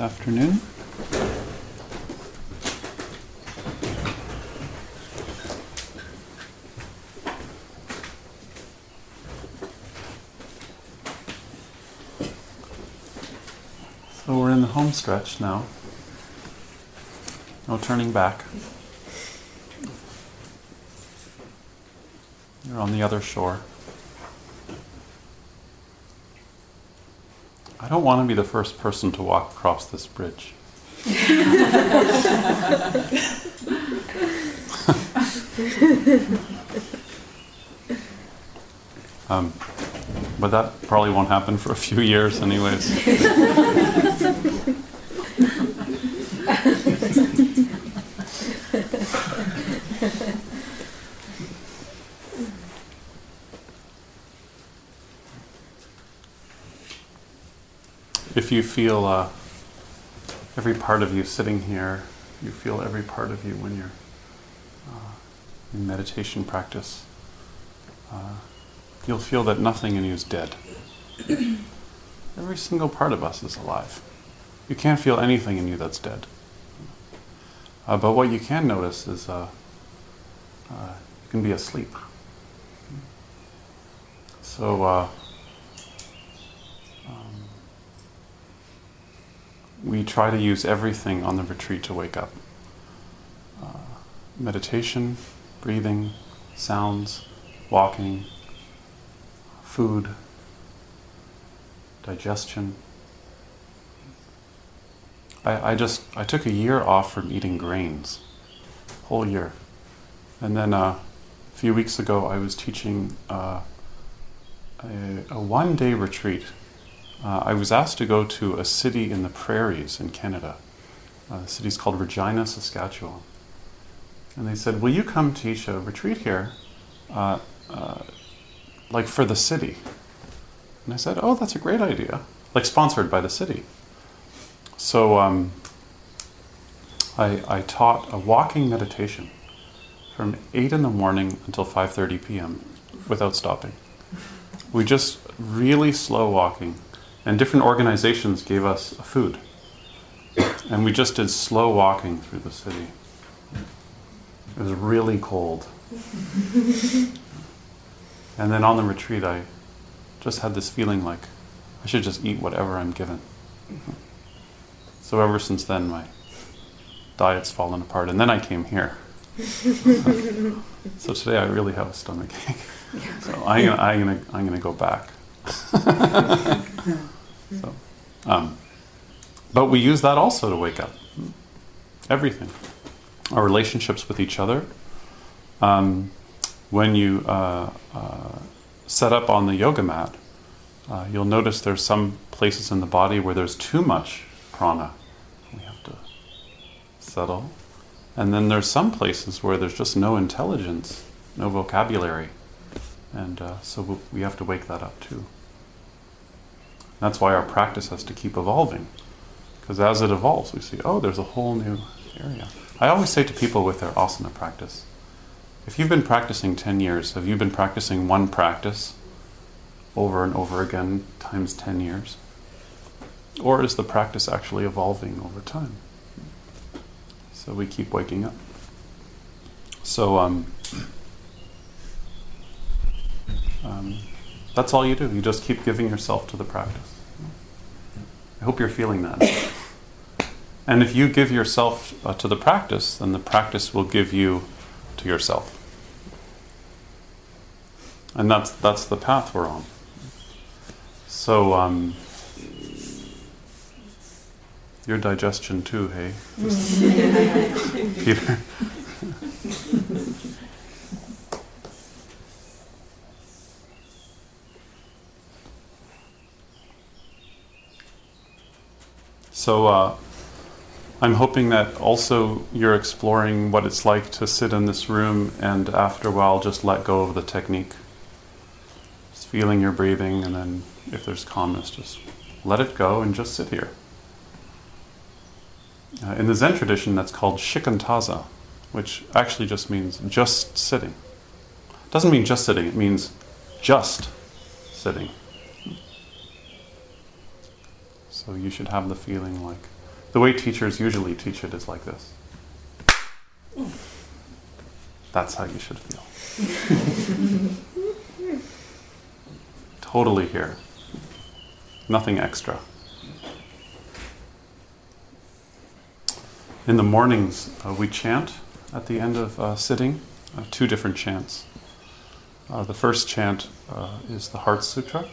afternoon. So we're in the home stretch now. No turning back. You're on the other shore. I don't want to be the first person to walk across this bridge. um, but that probably won't happen for a few years, anyways. if you feel uh, every part of you sitting here, you feel every part of you when you're uh, in meditation practice, uh, you'll feel that nothing in you is dead. every single part of us is alive. You can't feel anything in you that's dead. Uh, but what you can notice is uh, uh, you can be asleep. So, we try to use everything on the retreat to wake up uh, meditation, breathing, sounds, walking, food, digestion. I, I just I took a year off from eating grains, whole year, and then uh, a few weeks ago I was teaching uh, a, a one day retreat uh, I was asked to go to a city in the prairies in Canada. Uh, the city's called Regina, Saskatchewan. And they said, Will you come teach a retreat here, uh, uh, like for the city? And I said, Oh, that's a great idea, like sponsored by the city. So um, I, I taught a walking meditation from 8 in the morning until 5.30 p.m. without stopping. We just really slow walking and different organizations gave us food. And we just did slow walking through the city. It was really cold. and then on the retreat, I just had this feeling like I should just eat whatever I'm given. So ever since then, my diet's fallen apart. And then I came here. so today I really have a stomach ache. So I'm gonna, I'm gonna, I'm gonna go back. so, um, but we use that also to wake up. Everything, our relationships with each other. Um, when you uh, uh, set up on the yoga mat, uh, you'll notice there's some places in the body where there's too much prana. We have to settle. And then there's some places where there's just no intelligence, no vocabulary. And uh, so we have to wake that up too. That's why our practice has to keep evolving. Because as it evolves, we see, oh, there's a whole new area. I always say to people with their asana practice, if you've been practicing 10 years, have you been practicing one practice over and over again times 10 years? Or is the practice actually evolving over time? So we keep waking up. So, um, um, that's all you do. You just keep giving yourself to the practice. I hope you're feeling that. and if you give yourself uh, to the practice, then the practice will give you to yourself. And that's, that's the path we're on. So, um, your digestion too, hey? Peter. So, uh, I'm hoping that also you're exploring what it's like to sit in this room and after a while just let go of the technique. Just feeling your breathing, and then if there's calmness, just let it go and just sit here. Uh, in the Zen tradition, that's called shikantaza, which actually just means just sitting. It doesn't mean just sitting, it means just sitting. So you should have the feeling like the way teachers usually teach it is like this. That's how you should feel. totally here. Nothing extra. In the mornings, uh, we chant at the end of uh, sitting, uh, two different chants. Uh, the first chant uh, is the Heart Sutra.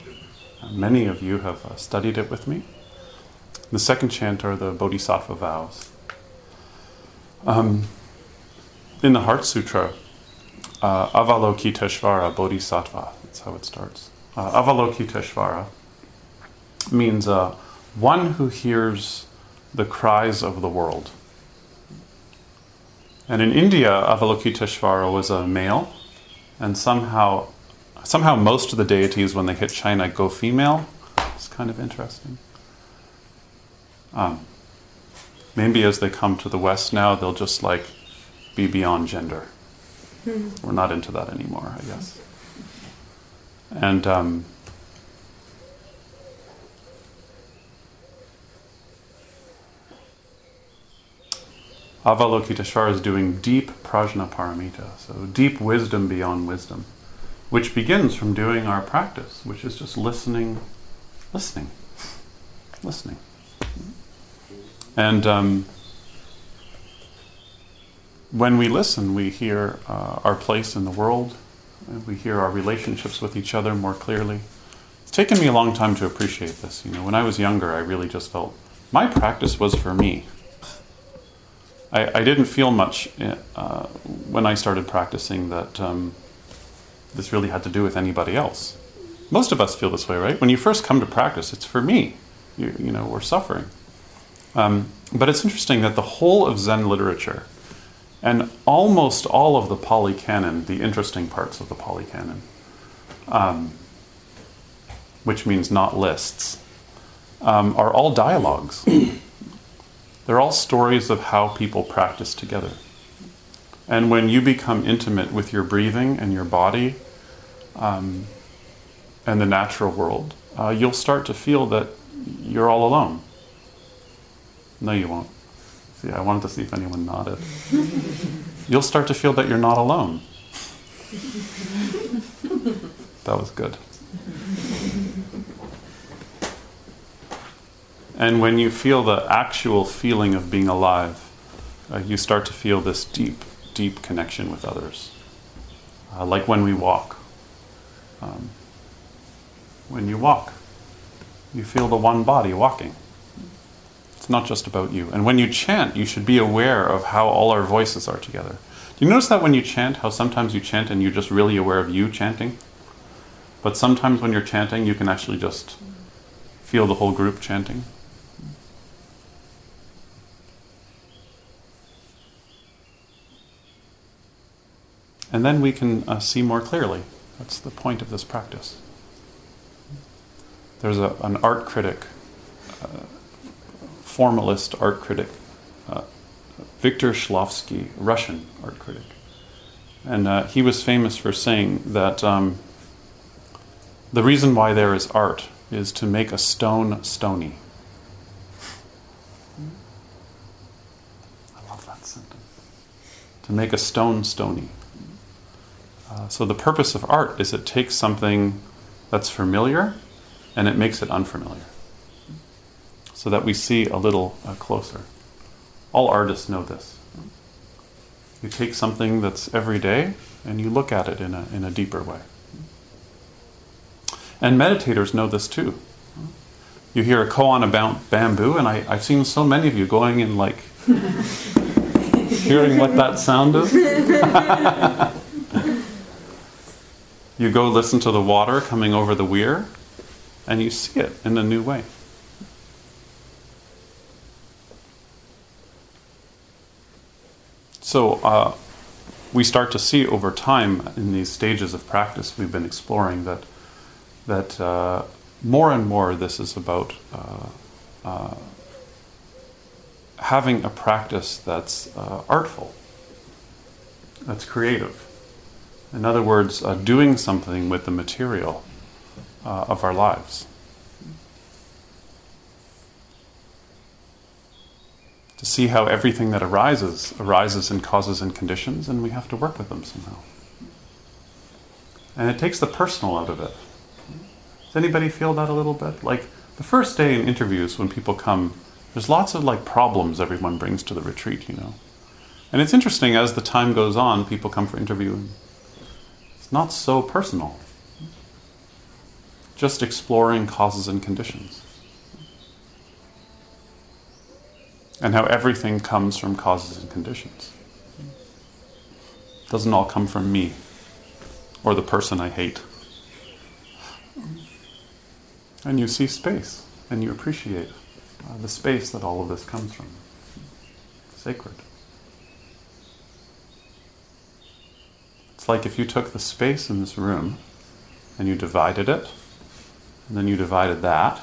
Uh, many of you have studied it with me. The second chant are the Bodhisattva vows. Um, in the Heart Sutra, uh, Avalokiteshvara Bodhisattva, that's how it starts. Uh, Avalokiteshvara means uh, one who hears the cries of the world. And in India, Avalokiteshvara was a male, and somehow, somehow most of the deities, when they hit China, go female. It's kind of interesting. Um, maybe as they come to the West now, they'll just like be beyond gender. Hmm. We're not into that anymore, I guess. And um, Avalokiteshvara is doing deep prajnaparamita, so deep wisdom beyond wisdom, which begins from doing our practice, which is just listening, listening, listening. And um, when we listen, we hear uh, our place in the world, we hear our relationships with each other more clearly. It's taken me a long time to appreciate this. You know, when I was younger, I really just felt my practice was for me. I, I didn't feel much uh, when I started practicing that um, this really had to do with anybody else. Most of us feel this way, right? When you first come to practice, it's for me. You, you know, we're suffering. Um, but it's interesting that the whole of Zen literature and almost all of the Pali Canon, the interesting parts of the Pali Canon, um, which means not lists, um, are all dialogues. They're all stories of how people practice together. And when you become intimate with your breathing and your body um, and the natural world, uh, you'll start to feel that you're all alone. No, you won't. See, I wanted to see if anyone nodded. You'll start to feel that you're not alone. That was good. And when you feel the actual feeling of being alive, uh, you start to feel this deep, deep connection with others. Uh, like when we walk. Um, when you walk, you feel the one body walking. It's not just about you. And when you chant, you should be aware of how all our voices are together. Do you notice that when you chant, how sometimes you chant and you're just really aware of you chanting? But sometimes when you're chanting, you can actually just feel the whole group chanting. And then we can uh, see more clearly. That's the point of this practice. There's a, an art critic. Uh, formalist art critic, uh, Viktor Shklovsky, Russian art critic. And uh, he was famous for saying that um, the reason why there is art is to make a stone stony. I love that sentence. To make a stone stony. Uh, so the purpose of art is it takes something that's familiar and it makes it unfamiliar. So that we see a little uh, closer. All artists know this. You take something that's everyday and you look at it in a, in a deeper way. And meditators know this too. You hear a koan about bamboo, and I, I've seen so many of you going in like hearing what that sound is. you go listen to the water coming over the weir, and you see it in a new way. So uh, we start to see over time in these stages of practice we've been exploring that that uh, more and more this is about uh, uh having a practice that's uh, artful, that's creative. In other words, uh, doing something with the material of our lives. To see how everything that arises arises in causes and conditions, and we have to work with them somehow. And it takes the personal out of it. Does anybody feel that a little bit? Like the first day in interviews, when people come, there's lots of like problems everyone brings to the retreat, you know. And it's interesting as the time goes on, people come for interviewing. It's not so personal. Just exploring causes and conditions. And how everything comes from causes and conditions. It doesn't all come from me or the person I hate. And you see space and you appreciate uh, the space that all of this comes from. Sacred. It's like if you took the space in this room and you divided it, and then you divided that,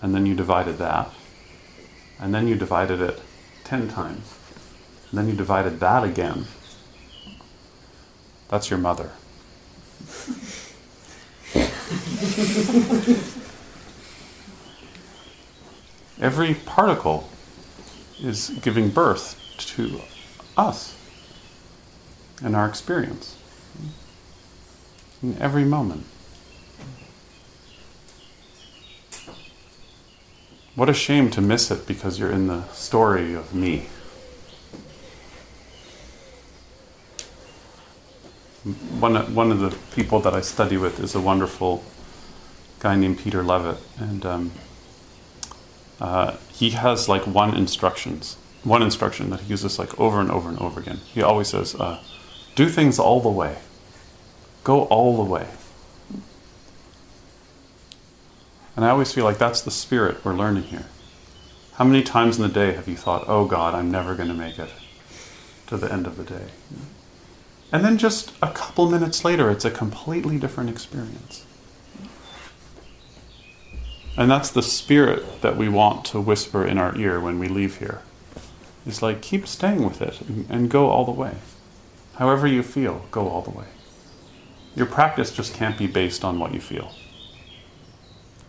and then you divided that, and then you divided it 10 times, and then you divided that again, that's your mother. Every particle is giving birth to us and our experience in every moment. What a shame to miss it because you're in the story of me. One, one of the people that I study with is a wonderful guy named Peter Levitt, and um, uh, he has like one instructions, one instruction that he uses like over and over and over again. He always says, uh, "Do things all the way. Go all the way." And I always feel like that's the spirit we're learning here. How many times in the day have you thought, oh God, I'm never going to make it to the end of the day? And then just a couple minutes later, it's a completely different experience. And that's the spirit that we want to whisper in our ear when we leave here. It's like, keep staying with it and, and go all the way. However you feel, go all the way. Your practice just can't be based on what you feel.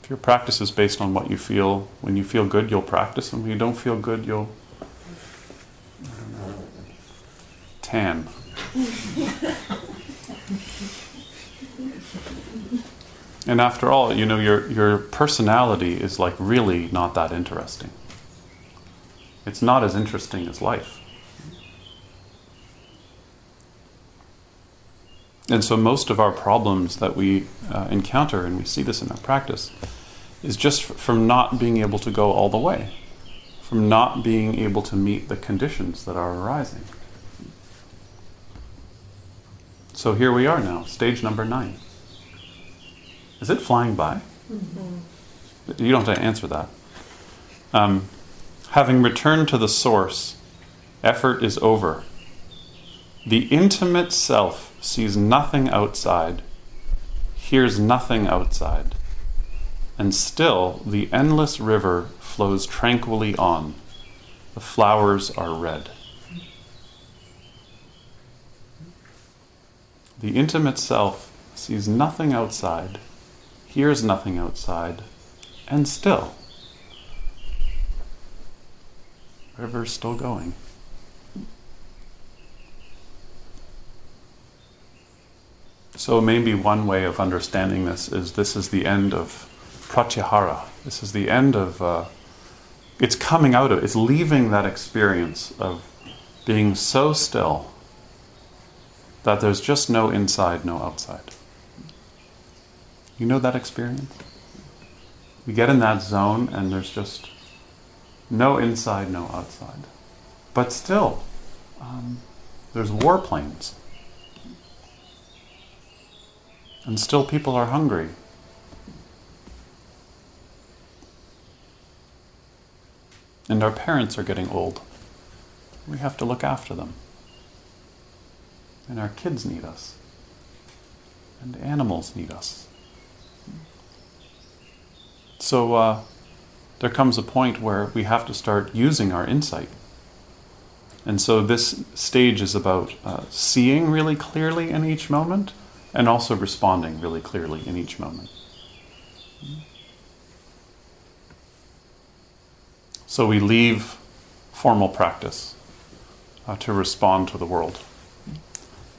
Your practice is based on what you feel, when you feel good, you'll practice, and when you don't feel good, you'll tan. and after all, you know, your, your personality is like really not that interesting. It's not as interesting as life. And so, most of our problems that we uh, encounter, and we see this in our practice, is just from not being able to go all the way, from not being able to meet the conditions that are arising. So here we are now, stage number nine. Is it flying by? Mm-hmm. You don't have to answer that. Um, having returned to the source, effort is over. The intimate self sees nothing outside, hears nothing outside and still the endless river flows tranquilly on. The flowers are red. The intimate self sees nothing outside, hears nothing outside, and still, river's still going. So maybe one way of understanding this is this is the end of pratyahara. This is the end of uh, it's coming out of, it's leaving that experience of being so still that there's just no inside, no outside. You know that experience? We get in that zone and there's just no inside, no outside. But still, um, there's warplanes. And still people are hungry. And our parents are getting old. We have to look after them. And our kids need us. And animals need us. So uh, there comes a point where we have to start using our insight. And so this stage is about uh, seeing really clearly in each moment and also responding really clearly in each moment. So we leave formal practice uh, to respond to the world.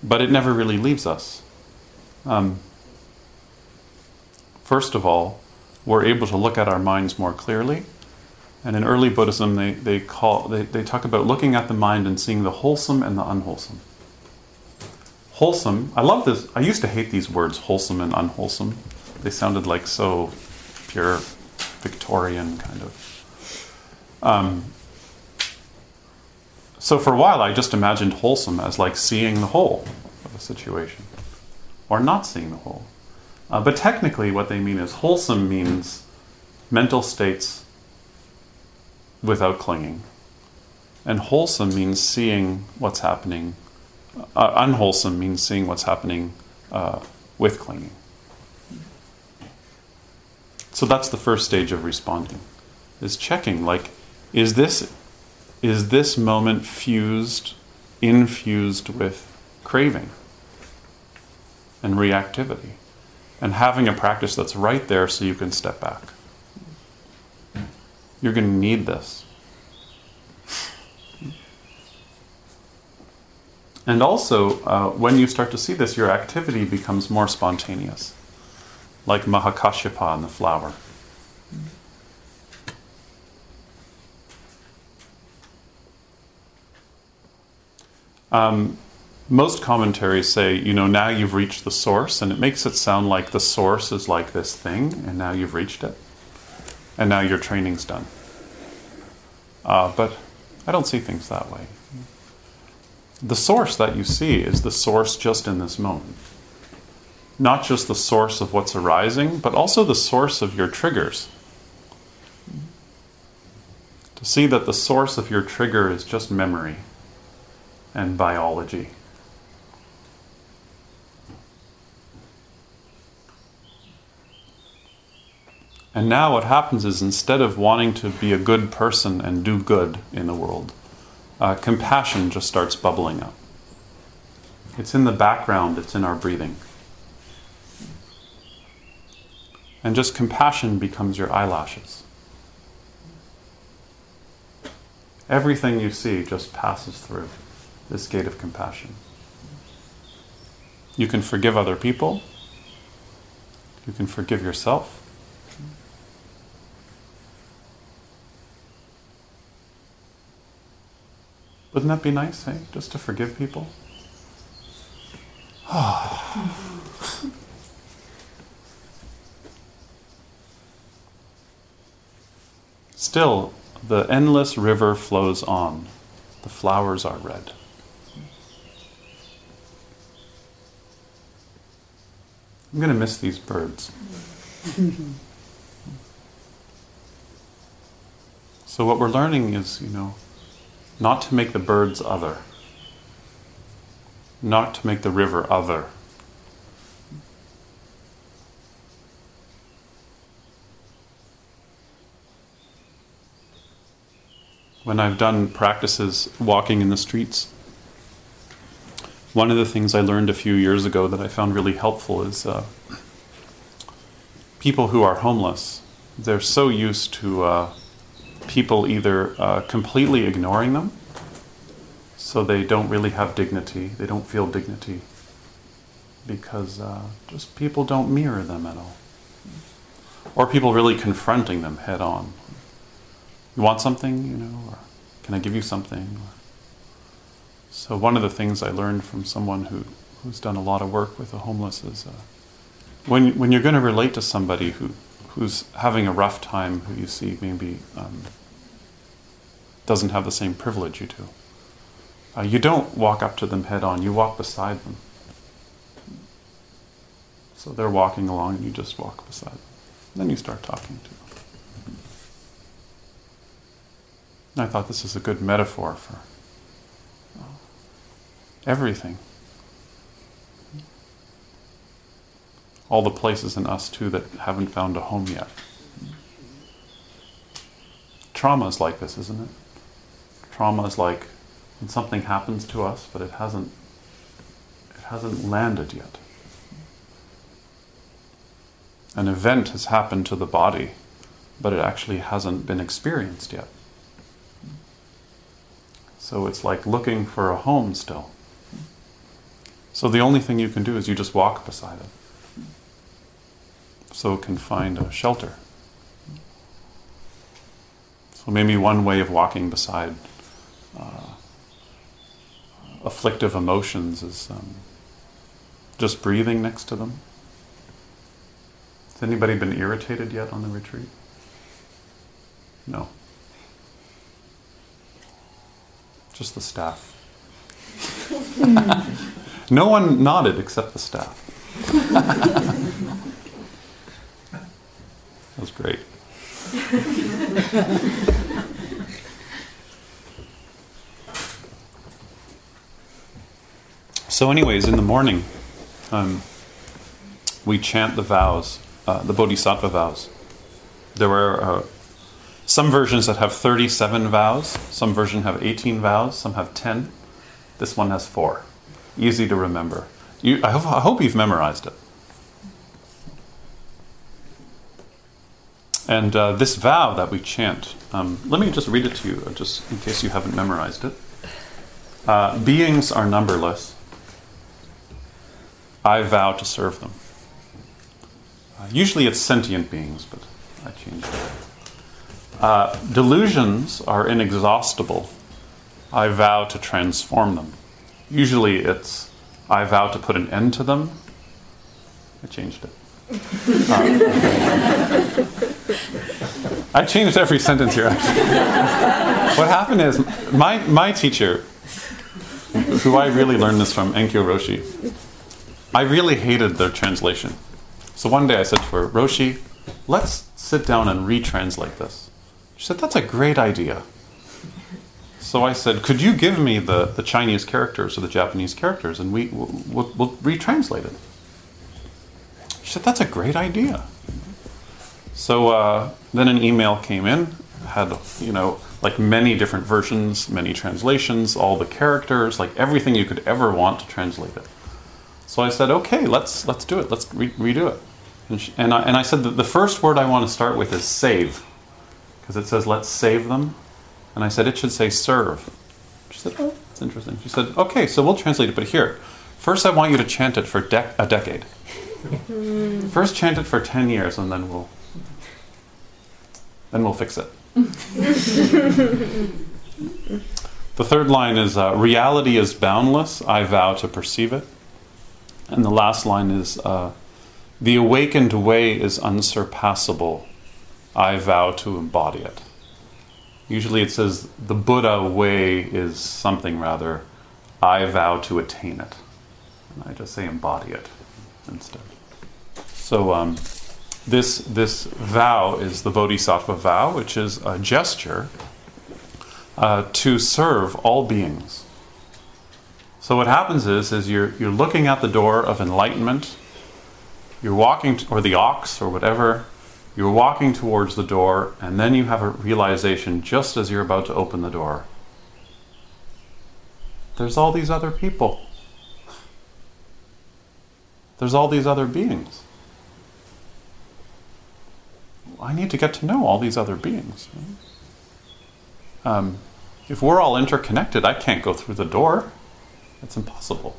But it never really leaves us. Um, first of all, we're able to look at our minds more clearly. And in early Buddhism, they, they, call, they, they talk about looking at the mind and seeing the wholesome and the unwholesome. Wholesome, I love this. I used to hate these words, wholesome and unwholesome. They sounded like so pure Victorian kind of um, so for a while, I just imagined wholesome as like seeing the whole of a situation, or not seeing the whole. Uh, but technically, what they mean is wholesome means mental states without clinging, and wholesome means seeing what's happening. Uh, unwholesome means seeing what's happening uh, with clinging. So that's the first stage of responding, is checking like is this is this moment fused infused with craving and reactivity and having a practice that's right there so you can step back? You're going to need this. And also uh, when you start to see this your activity becomes more spontaneous like mahakashyapa in the flower Um, most commentaries say, you know, now you've reached the source, and it makes it sound like the source is like this thing, and now you've reached it, and now your training's done. Uh, but I don't see things that way. The source that you see is the source just in this moment. Not just the source of what's arising, but also the source of your triggers. To see that the source of your trigger is just memory and biology. And now what happens is instead of wanting to be a good person and do good in the world, uh, compassion just starts bubbling up. It's in the background, it's in our breathing. And just compassion becomes your eyelashes. Everything you see just passes through this gate of compassion. You can forgive other people. You can forgive yourself. Wouldn't that be nice, hey? Just to forgive people? Still, the endless river flows on. The flowers are red. I'm going to miss these birds. so, what we're learning is, you know, not to make the birds other, not to make the river other. When I've done practices walking in the streets, one of the things I learned a few years ago that I found really helpful is uh, people who are homeless. They're so used to uh, people either uh, completely ignoring them, so they don't really have dignity, they don't feel dignity, because uh, just people don't mirror them at all. Or people really confronting them head on. you want something, you know, or can I give you something? So one of the things I learned from someone who, who's done a lot of work with the homeless is uh, when, when you're going to relate to somebody who, who's having a rough time, who you see maybe um, doesn't have the same privilege you do, uh, you don't walk up to them head on, you walk beside them. So they're walking along and you just walk beside them. then you start talking to them. And I thought this is a good metaphor for everything. All the places in us, too, that haven't found a home yet. Trauma is like this, isn't it? Trauma is like when something happens to us, but it hasn't, it hasn't landed yet. An event has happened to the body, but it actually hasn't been experienced yet. So it's like looking for a home still. So the only thing you can do is you just walk beside it. So it can find a shelter. So maybe one way of walking beside uh, afflictive emotions is um, just breathing next to them. Has anybody been irritated yet on the retreat? No. Just the staff. no one nodded except the staff. that was great. So, anyways, in the morning, um, we chant the vows, uh, the Bodhisattva vows. There were uh, some versions that have 37 vows, some versions have 18 vows, some have 10. This one has four. Easy to remember. You, I, hope, I hope you've memorized it. And uh, this vow that we chant, um, let me just read it to you, uh, just in case you haven't memorized it. Uh, beings are numberless. I vow to serve them. Uh, usually it's sentient beings, but I changed it. Uh, delusions are inexhaustible. I vow to transform them. Usually it's, I vow to put an end to them. I changed it. Uh, I changed every sentence here. what happened is, my, my teacher, who I really learned this from, Enkyo Roshi, I really hated their translation. So one day I said to her, Roshi, let's sit down and retranslate this. She said, That's a great idea. So I said, Could you give me the, the Chinese characters or the Japanese characters and we, we'll, we'll, retranslate it? She said, That's a great idea. So uh, then an email came in, had, you know, like many different versions, many translations, all the characters, like everything you could ever want to translate it. So I said, okay, let's let's do it. Let's re- redo it. And, she, and, I, and I said the first word I want to start with is save because it says, let's save them. And I said, it should say serve. She said, oh, that's interesting. She said, okay, so we'll translate it, but here, first I want you to chant it for dec- a decade. first chant it for 10 years, and then we'll, then we'll fix it. the third line is, uh, reality is boundless, I vow to perceive it. And the last line is, uh, the awakened way is unsurpassable, I vow to embody it. Usually it says the Buddha way is something rather, I vow to attain it. And I just say embody it instead. So um, this, this vow is the Bodhisattva vow, which is a gesture uh, to serve all beings. So what happens is, is you're, you're looking at the door of enlightenment, you're walking, to, or the ox, or whatever, you're walking towards the door, and then you have a realization just as you're about to open the door. There's all these other people. There's all these other beings. I need to get to know all these other beings. Um, if we're all interconnected, I can't go through the door. It's impossible.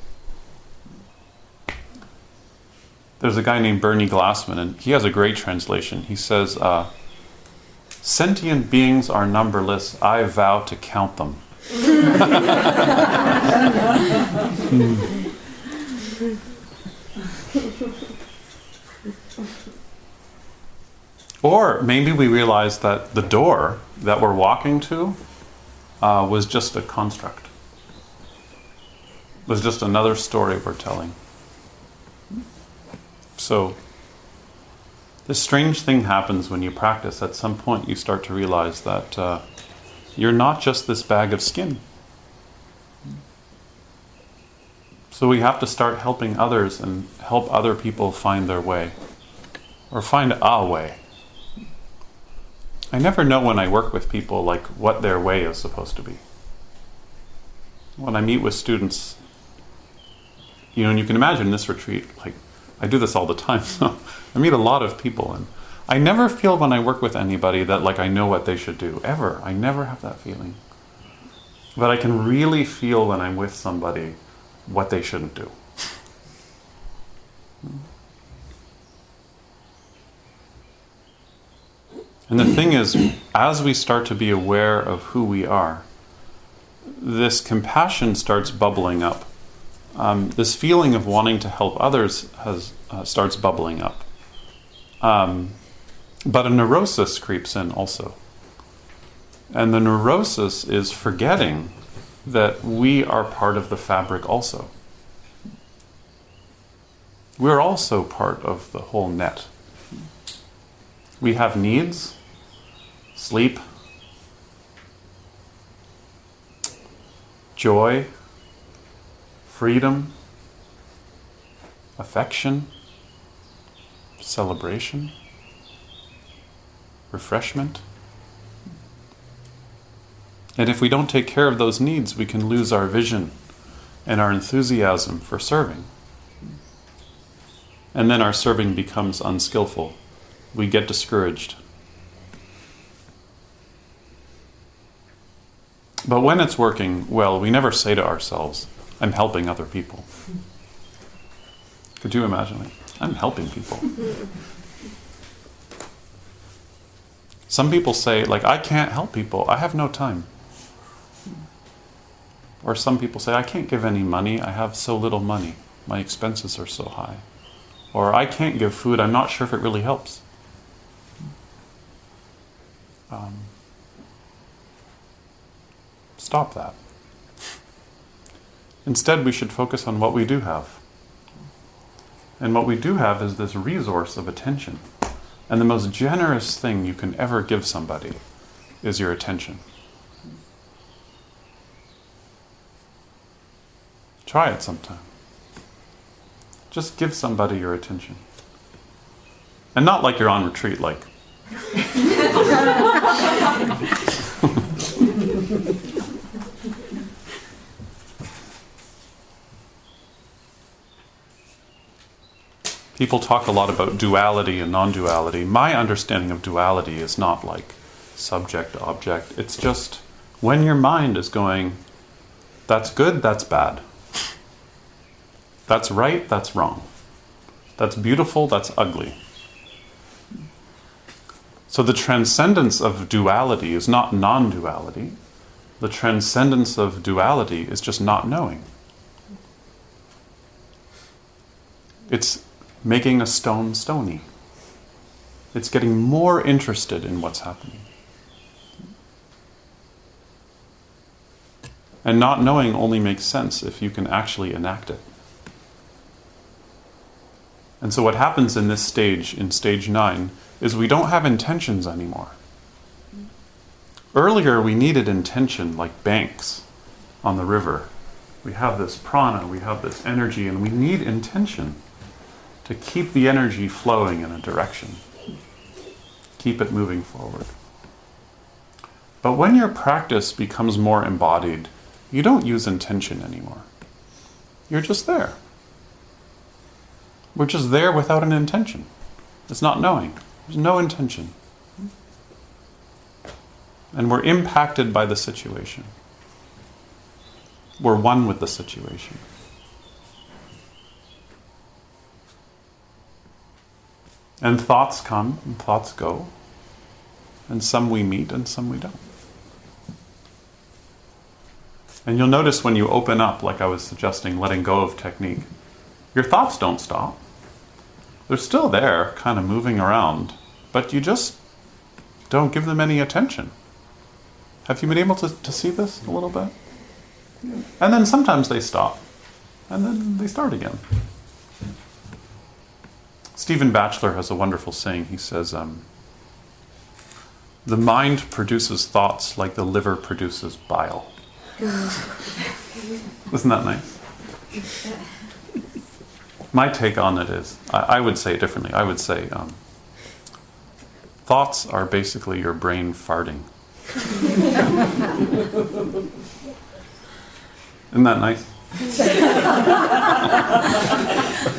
There's a guy named Bernie Glassman, and he has a great translation. He says, uh, Sentient beings are numberless. I vow to count them. Or maybe we realize that the door that we're walking to uh, was just a construct, was just another story we're telling. So, this strange thing happens when you practice. At some point, you start to realize that uh, you're not just this bag of skin. So, we have to start helping others and help other people find their way, or find a way. I never know when I work with people like what their way is supposed to be. When I meet with students, you know, and you can imagine this retreat, like I do this all the time, so I meet a lot of people and I never feel when I work with anybody that like I know what they should do. Ever. I never have that feeling. But I can really feel when I'm with somebody what they shouldn't do. And the thing is, as we start to be aware of who we are, this compassion starts bubbling up. Um, this feeling of wanting to help others has, uh, starts bubbling up. Um, but a neurosis creeps in also. And the neurosis is forgetting that we are part of the fabric also. We're also part of the whole net. We have needs, sleep, joy, freedom, affection, celebration, refreshment. And if we don't take care of those needs, we can lose our vision and our enthusiasm for serving. And then our serving becomes unskillful. We get discouraged. But when it's working well, we never say to ourselves, I'm helping other people. Could you imagine it? I'm helping people. Some people say, like, I can't help people, I have no time. Or some people say, I can't give any money, I have so little money, my expenses are so high. Or I can't give food, I'm not sure if it really helps. Um, Stop that. Instead, we should focus on what we do have. And what we do have is this resource of attention. And the most generous thing you can ever give somebody is your attention. Try it sometime. Just give somebody your attention. And not like you're on retreat, like. People talk a lot about duality and non duality. My understanding of duality is not like subject object, it's just when your mind is going, that's good, that's bad. That's right, that's wrong. That's beautiful, that's ugly. So the transcendence of duality is not non duality. The transcendence of duality is just not knowing. It's making a stone stony. It's getting more interested in what's happening. And not knowing only makes sense if you can actually enact it. And so, what happens in this stage, in stage nine, is we don't have intentions anymore. Earlier, we needed intention like banks on the river. We have this prana, we have this energy, and we need intention to keep the energy flowing in a direction, keep it moving forward. But when your practice becomes more embodied, you don't use intention anymore. You're just there. We're just there without an intention. It's not knowing. There's no intention. And we're impacted by the situation. We're one with the situation. And thoughts come and thoughts go. and some we meet and some we don't. And you'll notice when you open up, like I was suggesting, letting go of technique, your thoughts don't stop. They're still there, kind of moving around, but you just don't give them any attention. Have you been able to, to see this a little bit? And then sometimes they stop, and then they start again. Stephen Batchelor has a wonderful saying. He says, um, The mind produces thoughts like the liver produces bile. Isn't that nice? My take on it is I, I would say it differently. I would say um, thoughts are basically your brain farting. Isn't that nice?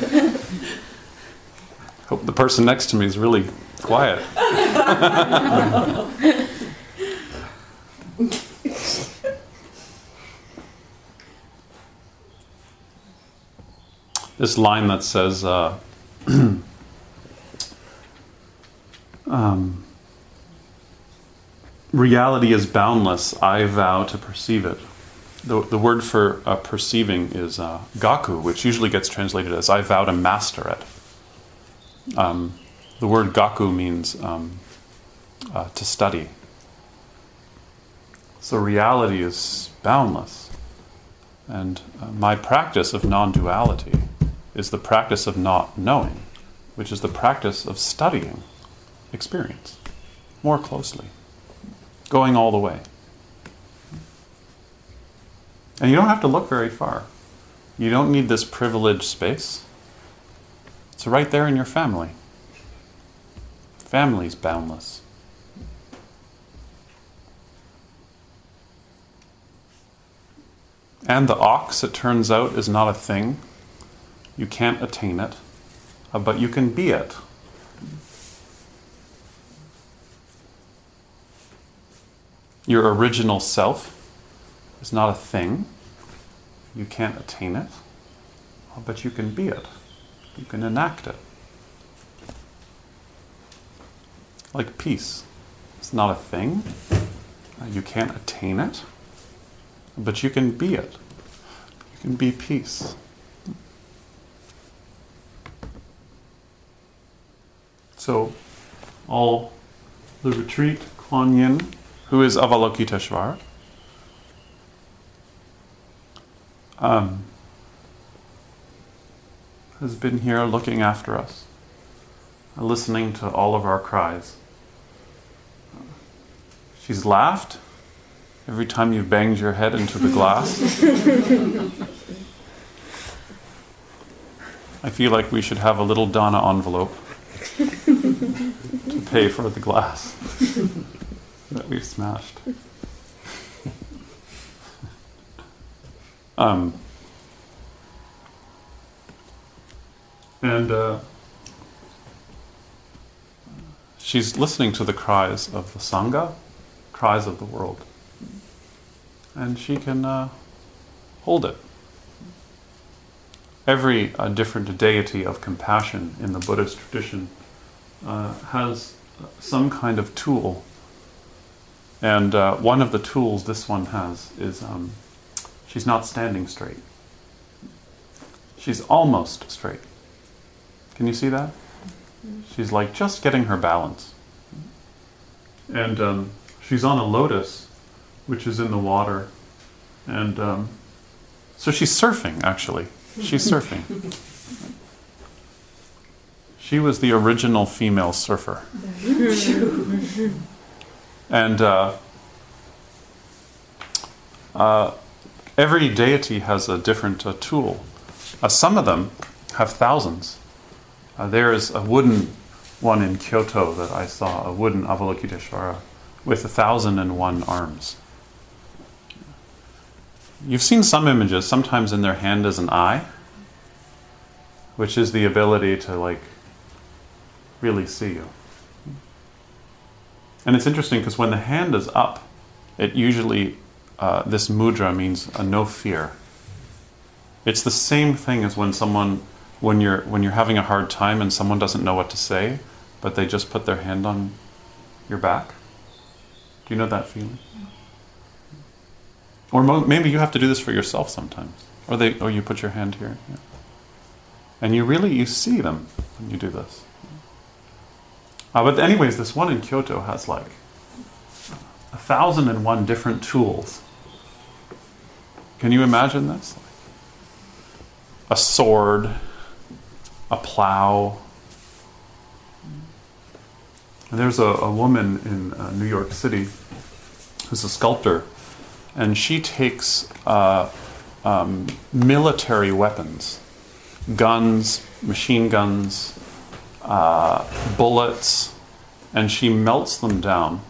Hope the person next to me is really quiet. this line that says, uh, um, reality is boundless, I vow to perceive it. The, the word for uh, perceiving is uh, gaku, which usually gets translated as I vow to master it. Um, the word gaku means um, uh, to study. So reality is boundless. And uh, my practice of non duality is the practice of not knowing, which is the practice of studying experience more closely, going all the way. And you don't have to look very far. You don't need this privileged space. It's right there in your family. Family's boundless. And the ox, it turns out, is not a thing. You can't attain it, uh, but you can be it. Your original self is not a thing. You can't attain it, uh, but you can be it. You can enact it. Like peace. It's not a thing. Uh, you can't attain it, but you can be it. You can be peace. So, all the retreat, Kuan Yin, who is Avalokiteshvara, um, has been here looking after us, listening to all of our cries. She's laughed every time you banged your head into the glass. I feel like we should have a little Dana envelope to pay for the glass that we've smashed. Um, and uh, she's listening to the cries of the Sangha, cries of the world. And she can uh, hold it. Every uh, different deity of compassion in the Buddhist tradition uh, has some kind of tool. And uh, one of the tools this one has is um, she's not standing straight. She's almost straight. Can you see that? She's like just getting her balance. And um, she's on a lotus, which is in the water. And um, so she's surfing, actually. She's surfing. She was the original female surfer. and uh, uh, every deity has a different uh, tool. Uh, some of them have thousands. Uh, there is a wooden one in Kyoto that I saw, a wooden Avalokiteshvara with a thousand and one arms. You've seen some images, sometimes in their hand is an eye, which is the ability to like really see you. And it's interesting because when the hand is up, it usually, uh, this mudra means a no fear. It's the same thing as when someone, when you're, when you're having a hard time and someone doesn't know what to say, but they just put their hand on your back. Do you know that feeling? Or mo- maybe you have to do this for yourself sometimes. Or they, or you put your hand here, yeah. and you really you see them when you do this. Uh, but anyways, this one in Kyoto has like a thousand and one different tools. Can you imagine this? A sword, a plow. And there's a, a woman in uh, New York City who's a sculptor, and she takes uh, um, military weapons, guns, machine guns, uh, bullets, and she melts them down,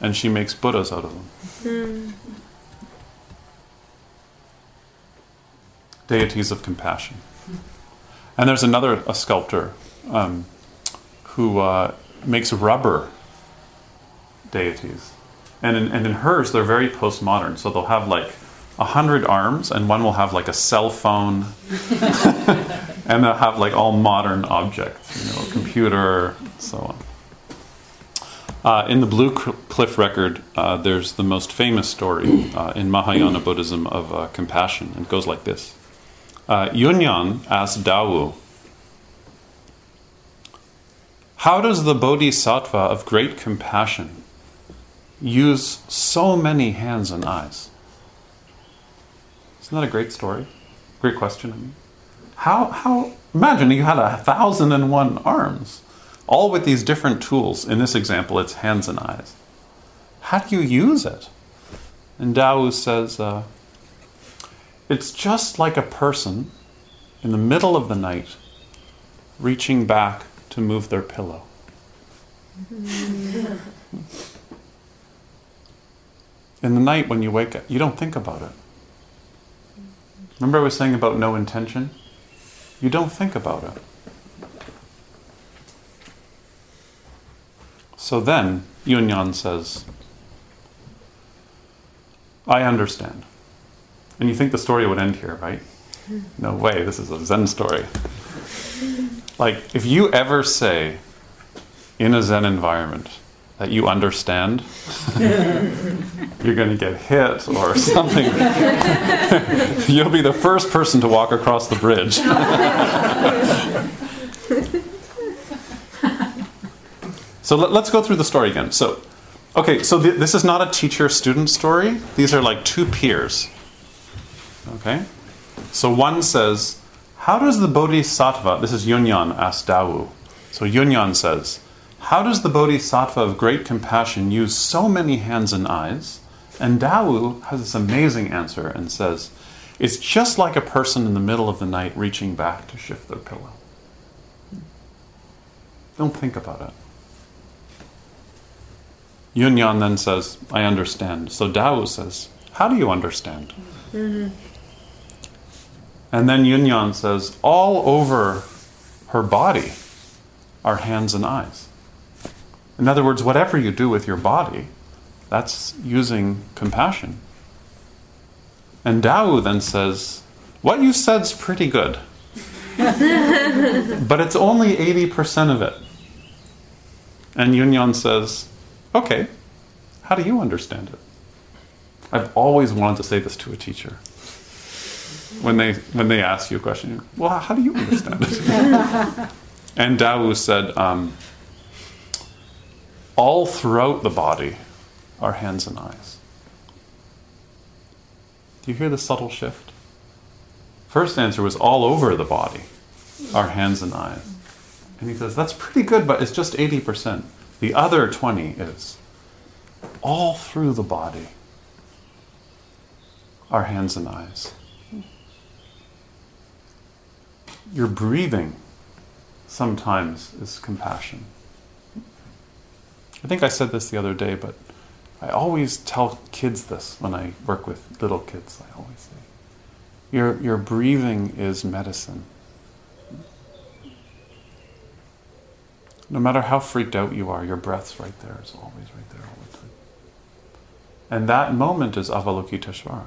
and she makes Buddhas out of them. Deities of compassion. And there's another a sculptor um, who uh, makes rubber deities. And in, and in hers, they're very postmodern. So they'll have like a hundred arms, and one will have like a cell phone, and they'll have like all modern objects, you know, computer, so on. Uh, in the Blue Cliff record, uh, there's the most famous story uh, in Mahayana Buddhism of uh, compassion. It goes like this uh, Yunyan asked Dawu, How does the Bodhisattva of great compassion use so many hands and eyes? Isn't that a great story? Great question. I mean. How, how, imagine you had a thousand and one arms, all with these different tools. In this example, it's hands and eyes. How do you use it? And Dawu says, uh, it's just like a person in the middle of the night reaching back to move their pillow. in the night when you wake up, you don't think about it. Remember, I was saying about no intention? You don't think about it. So then, Yunyan says, I understand. And you think the story would end here, right? Hmm. No way, this is a Zen story. Like, if you ever say in a Zen environment that you understand, you're going to get hit or something. You'll be the first person to walk across the bridge. so let, us go through the story again. So, okay, so th- this is not a teacher student story, these are like two peers. Okay? So one says, How does the Bodhisattva, this is Yunyan asked Dawu. So Yunyan says, How does the Bodhisattva of great compassion use so many hands and eyes? And Dawu has this amazing answer and says, It's just like a person in the middle of the night reaching back to shift their pillow. Don't think about it. Yunyan then says, I understand. So Dawu says, How do you understand? Mm-hmm. And then Yunyan says, all over her body are hands and eyes. In other words, whatever you do with your body, that's using compassion. And Dawu then says, What you said's pretty good, but it's only 80% of it. And Yunyan says, Okay, how do you understand it? I've always wanted to say this to a teacher when they when they ask you a question. Well, how do you understand it? and Dawu said, um, all throughout the body are hands and eyes. Do you hear the subtle shift? First answer was all over the body are hands and eyes. And he says, that's pretty good, but it's just 80%. The other 20 is all through the body are hands and eyes your breathing sometimes is compassion. I think I said this the other day, but I always tell kids this when I work with little kids. I always say, your, your breathing is medicine. No matter how freaked out you are, your breath's right there. It's always right there all the time. And that moment is Avalokiteshvara.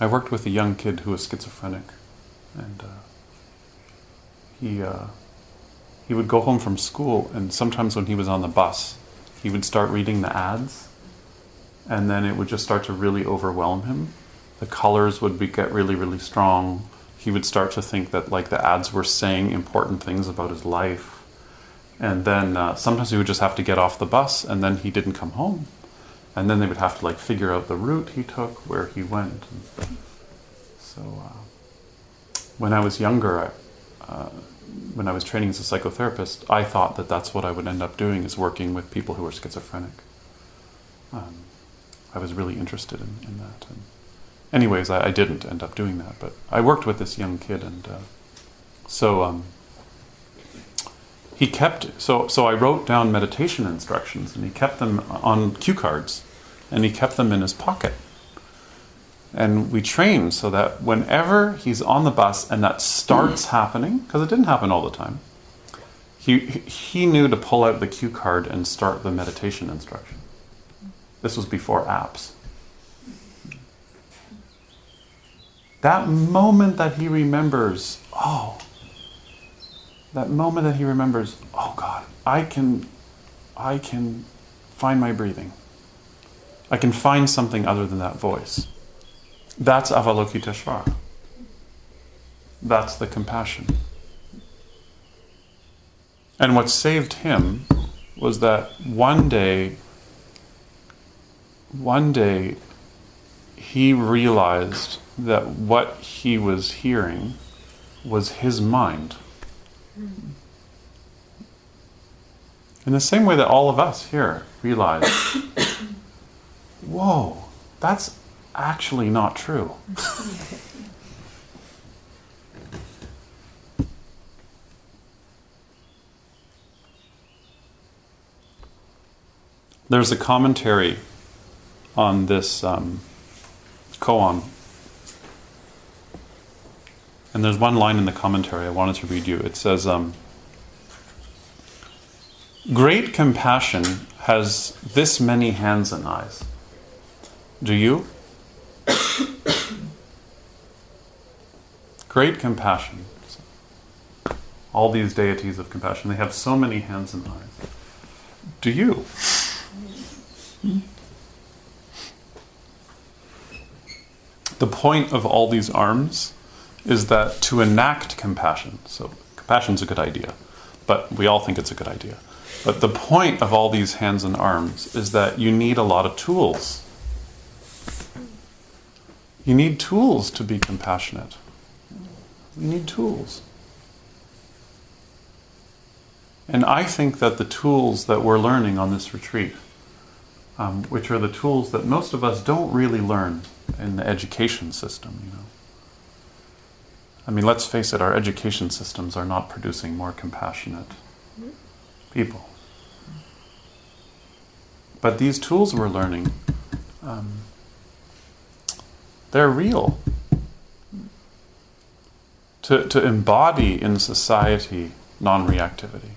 I worked with a young kid who was schizophrenic, and uh, he uh, he would go home from school, and sometimes when he was on the bus, he would start reading the ads, and then it would just start to really overwhelm him. The colors would be, get really, really strong. He would start to think that like the ads were saying important things about his life, and then uh, sometimes he would just have to get off the bus, and then he didn't come home, and then they would have to like figure out the route he took, where he went. And so uh, when I was younger, uh, when I was training as a psychotherapist, I thought that that's what I would end up doing is working with people who were schizophrenic. Um, I was really interested in, in that. And anyways, I, I, didn't end up doing that, but I worked with this young kid, and uh, so um, he kept. So so I wrote down meditation instructions, and he kept them on cue cards, and he kept them in his pocket. And we trained so that whenever he's on the bus and that starts mm. happening, because it didn't happen all the time, he, he knew to pull out the cue card and start the meditation instruction. This was before apps. That moment that he remembers, oh, that moment that he remembers, oh God, I can, I can find my breathing. I can find something other than that voice. That's Avalokiteshvara. That's the compassion. And what saved him was that one day, one day, he realized that what he was hearing was his mind. In the same way that all of us here realize, whoa, that's actually not true. There's a commentary on this um, koan. And there's one line in the commentary I wanted to read you. It says, um, Great compassion has this many hands and eyes. Do you? Great compassion. All these deities of compassion, they have so many hands and eyes. Do you? The point of all these arms is that to enact compassion, so compassion is a good idea, but we all think it's a good idea. But the point of all these hands and arms is that you need a lot of tools you need tools to be compassionate. You need tools. And I think that the tools that we're learning on this retreat, um, which are the tools that most of us don't really learn in the education system, you know. I mean, let's face it, our education systems are not producing more compassionate people. But these tools we're learning, um, they're real. To, to embody in society non reactivity,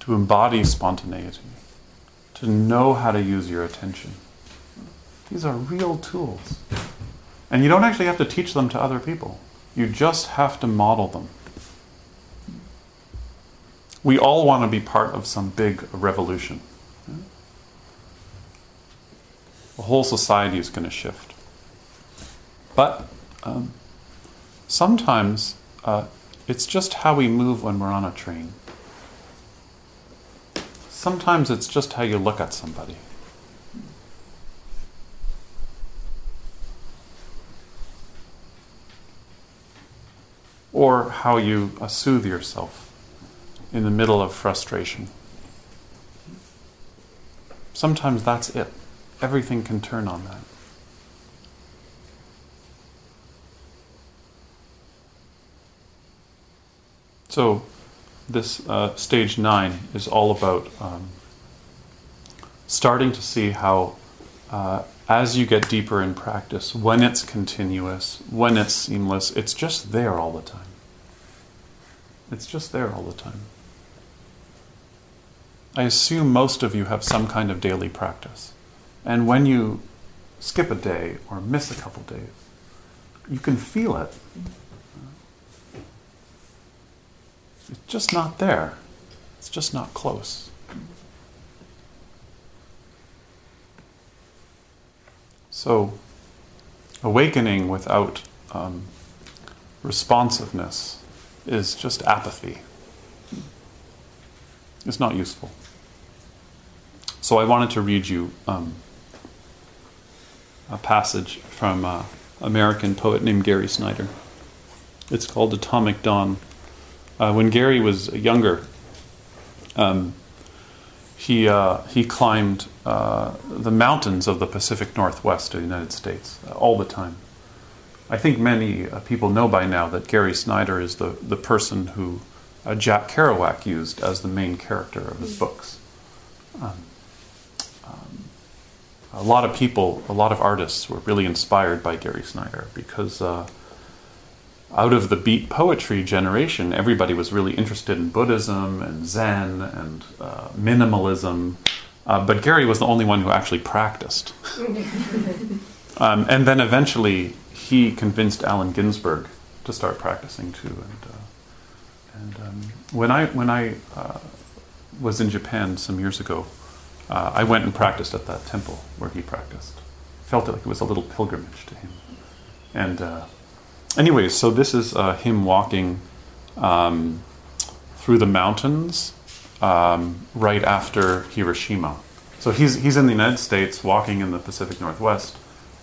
to embody spontaneity, to know how to use your attention. These are real tools. And you don't actually have to teach them to other people, you just have to model them. We all want to be part of some big revolution. The whole society is going to shift. But um, sometimes uh, it's just how we move when we're on a train. Sometimes it's just how you look at somebody. Or how you uh, soothe yourself in the middle of frustration. Sometimes that's it. Everything can turn on that. So, this uh, stage nine is all about um, starting to see how, uh, as you get deeper in practice, when it's continuous, when it's seamless, it's just there all the time. It's just there all the time. I assume most of you have some kind of daily practice. And when you skip a day or miss a couple days, you can feel it it's just not there. It's just not close. So, awakening without um, responsiveness is just apathy. It's not useful. So, I wanted to read you um, a passage from an American poet named Gary Snyder. It's called Atomic Dawn. Uh, when Gary was younger, um, he, uh, he climbed uh, the mountains of the Pacific Northwest of the United States uh, all the time. I think many uh, people know by now that Gary Snyder is the, the person who uh, Jack Kerouac used as the main character of his books. Um, um, a lot of people, a lot of artists were really inspired by Gary Snyder because uh, out of the beat poetry generation, everybody was really interested in Buddhism and Zen and uh, minimalism. Uh, but Gary was the only one who actually practiced. um, and then eventually he convinced Allen Ginsberg to start practicing too. And, uh, and um, when I, when I uh, was in Japan some years ago, uh, I went and practiced at that temple where he practiced. Felt it like it was a little pilgrimage to him. And anyways, so this is uh, him walking um, through the mountains um, right after Hiroshima. So he's, he's in the United States walking in the Pacific Northwest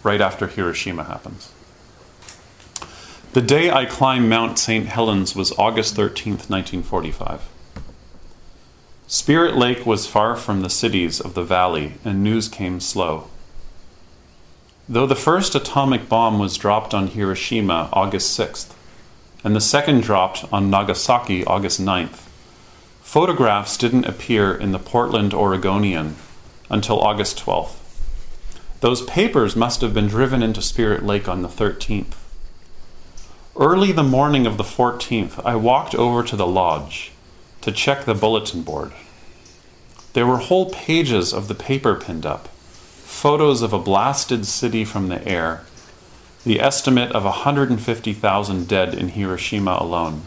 right after Hiroshima happens. The day I climbed Mount St. Helens was August 13th, 1945. Spirit Lake was far from the cities of the valley, and news came slow. Though the first atomic bomb was dropped on Hiroshima August 6th, and the second dropped on Nagasaki August 9th, photographs didn't appear in the Portland Oregonian until August 12th. Those papers must have been driven into Spirit Lake on the 13th. Early the morning of the 14th, I walked over to the lodge to check the bulletin board. There were whole pages of the paper pinned up photos of a blasted city from the air, the estimate of 150,000 dead in Hiroshima alone.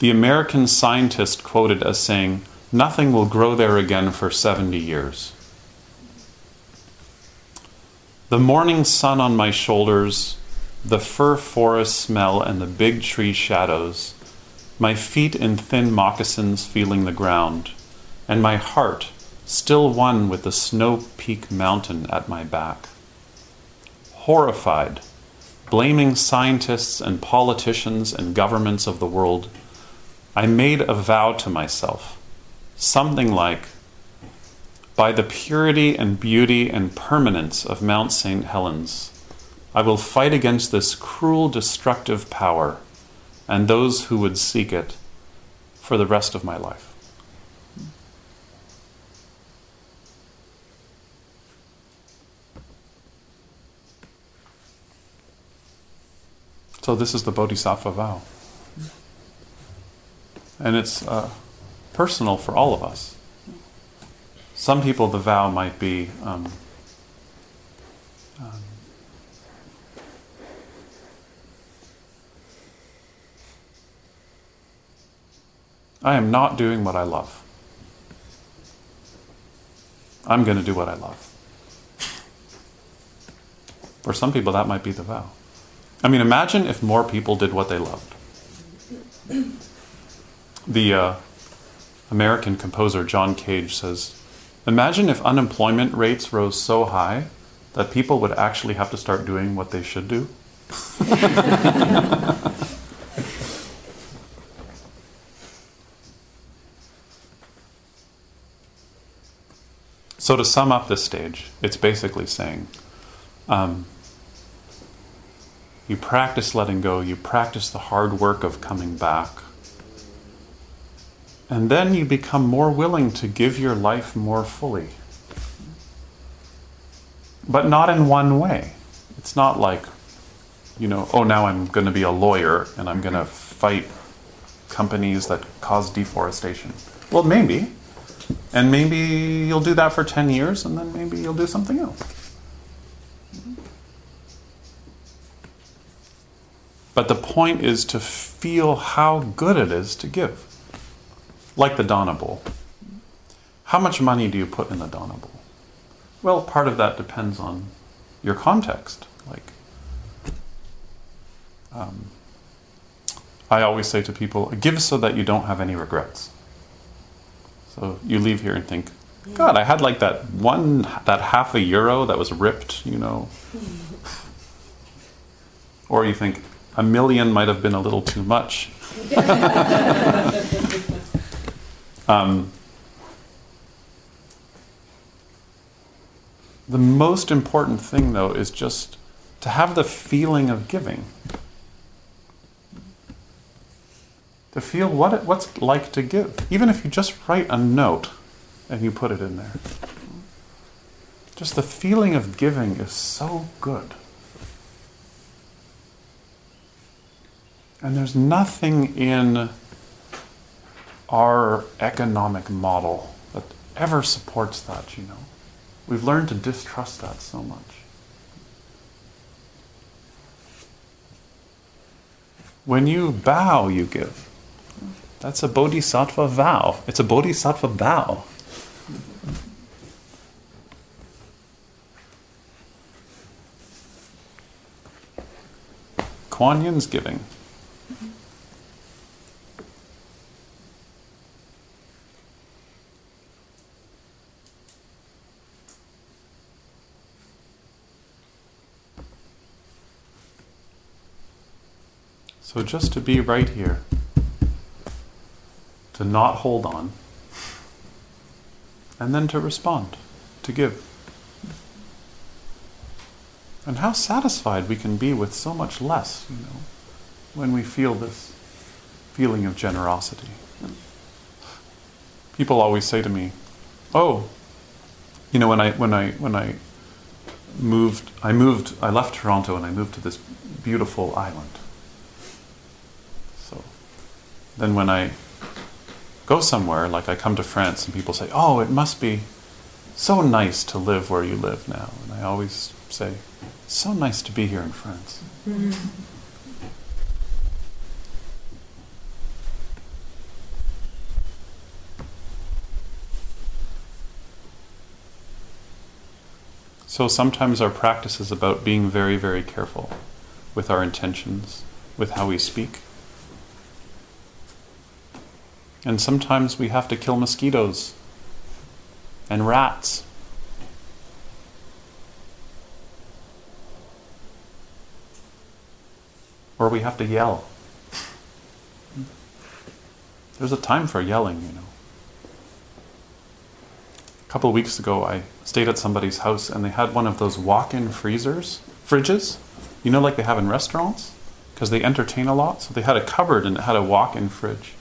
The American scientist quoted as saying, Nothing will grow there again for 70 years. The morning sun on my shoulders, the fir forest smell, and the big tree shadows, my feet in thin moccasins feeling the ground, and my heart still one with the snow peak mountain at my back. Horrified, blaming scientists and politicians and governments of the world, I made a vow to myself, something like, by the purity and beauty and permanence of Mount St. Helens, I will fight against this cruel, destructive power and those who would seek it for the rest of my life. So, this is the Bodhisattva vow. And it's uh, personal for all of us. Some people, the vow might be um, um, I am not doing what I love. I'm going to do what I love. For some people, that might be the vow. I mean, imagine if more people did what they loved. The uh, American composer John Cage says Imagine if unemployment rates rose so high that people would actually have to start doing what they should do. so, to sum up this stage, it's basically saying um, you practice letting go, you practice the hard work of coming back. And then you become more willing to give your life more fully. But not in one way. It's not like, you know, oh, now I'm going to be a lawyer and I'm going to fight companies that cause deforestation. Well, maybe. And maybe you'll do that for 10 years and then maybe you'll do something else. But the point is to feel how good it is to give. like the Dana Bowl. How much money do you put in the Dana Bowl? Well, part of that depends on your context. Like, um, I always say to people, give so that you don't have any regrets. So you leave here and think, God, I had like that one, that half a euro that was ripped, you know. or you think, a million might have been a little too much. um, the most important thing, though, is just to have the feeling of giving. To feel what it, what's like to give. Even if you just write a note and you put it in there. Just the feeling of giving is so good. And there's nothing in our economic model that ever supports that, you know. We've learned to distrust that so much. When you bow, you give. That's a bodhisattva vow. It's a bodhisattva bow. Kuan Yin's giving. So just to be right here, to not hold on, and then to respond, to give. And how satisfied we can be with so much less, you know, when we feel this feeling of generosity. People always say to me, "Oh, you know, when I when I when I moved, I moved, I left Toronto and I moved to this beautiful island." Then when I go somewhere, like I come to France, and people say, "Oh, it must be so nice to live where you live now," and I always say, "It's so nice to be here in France." So sometimes our practice is about being very, very careful with our intentions, with how we speak. And sometimes we have to kill mosquitoes and rats. Or we have to yell. There's a time for yelling, you know. A couple weeks ago, I stayed at somebody's house and they had one of those walk in freezers, fridges, you know, like they have in restaurants, because they entertain a lot. So they had a cupboard and it had a walk in fridge.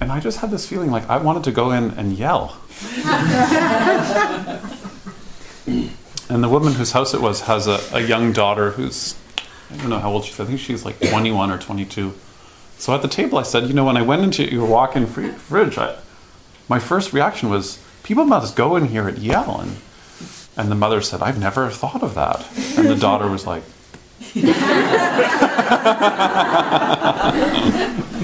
And I just had this feeling like I wanted to go in and yell. and the woman whose house it was has a, a young daughter who's, I don't know how old she is, I think she's like 21 or 22. So at the table I said, you know, when I went into your walk in fridge, I, my first reaction was, people must go in here and yell. And, and the mother said, I've never thought of that. And the daughter was like,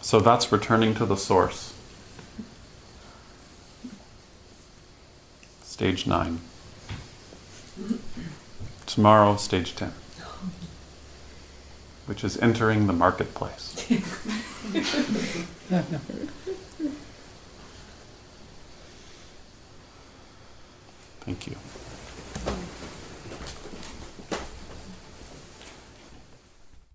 so that's returning to the source. Stage 9. Tomorrow, stage 10, which is entering the marketplace. Thank you.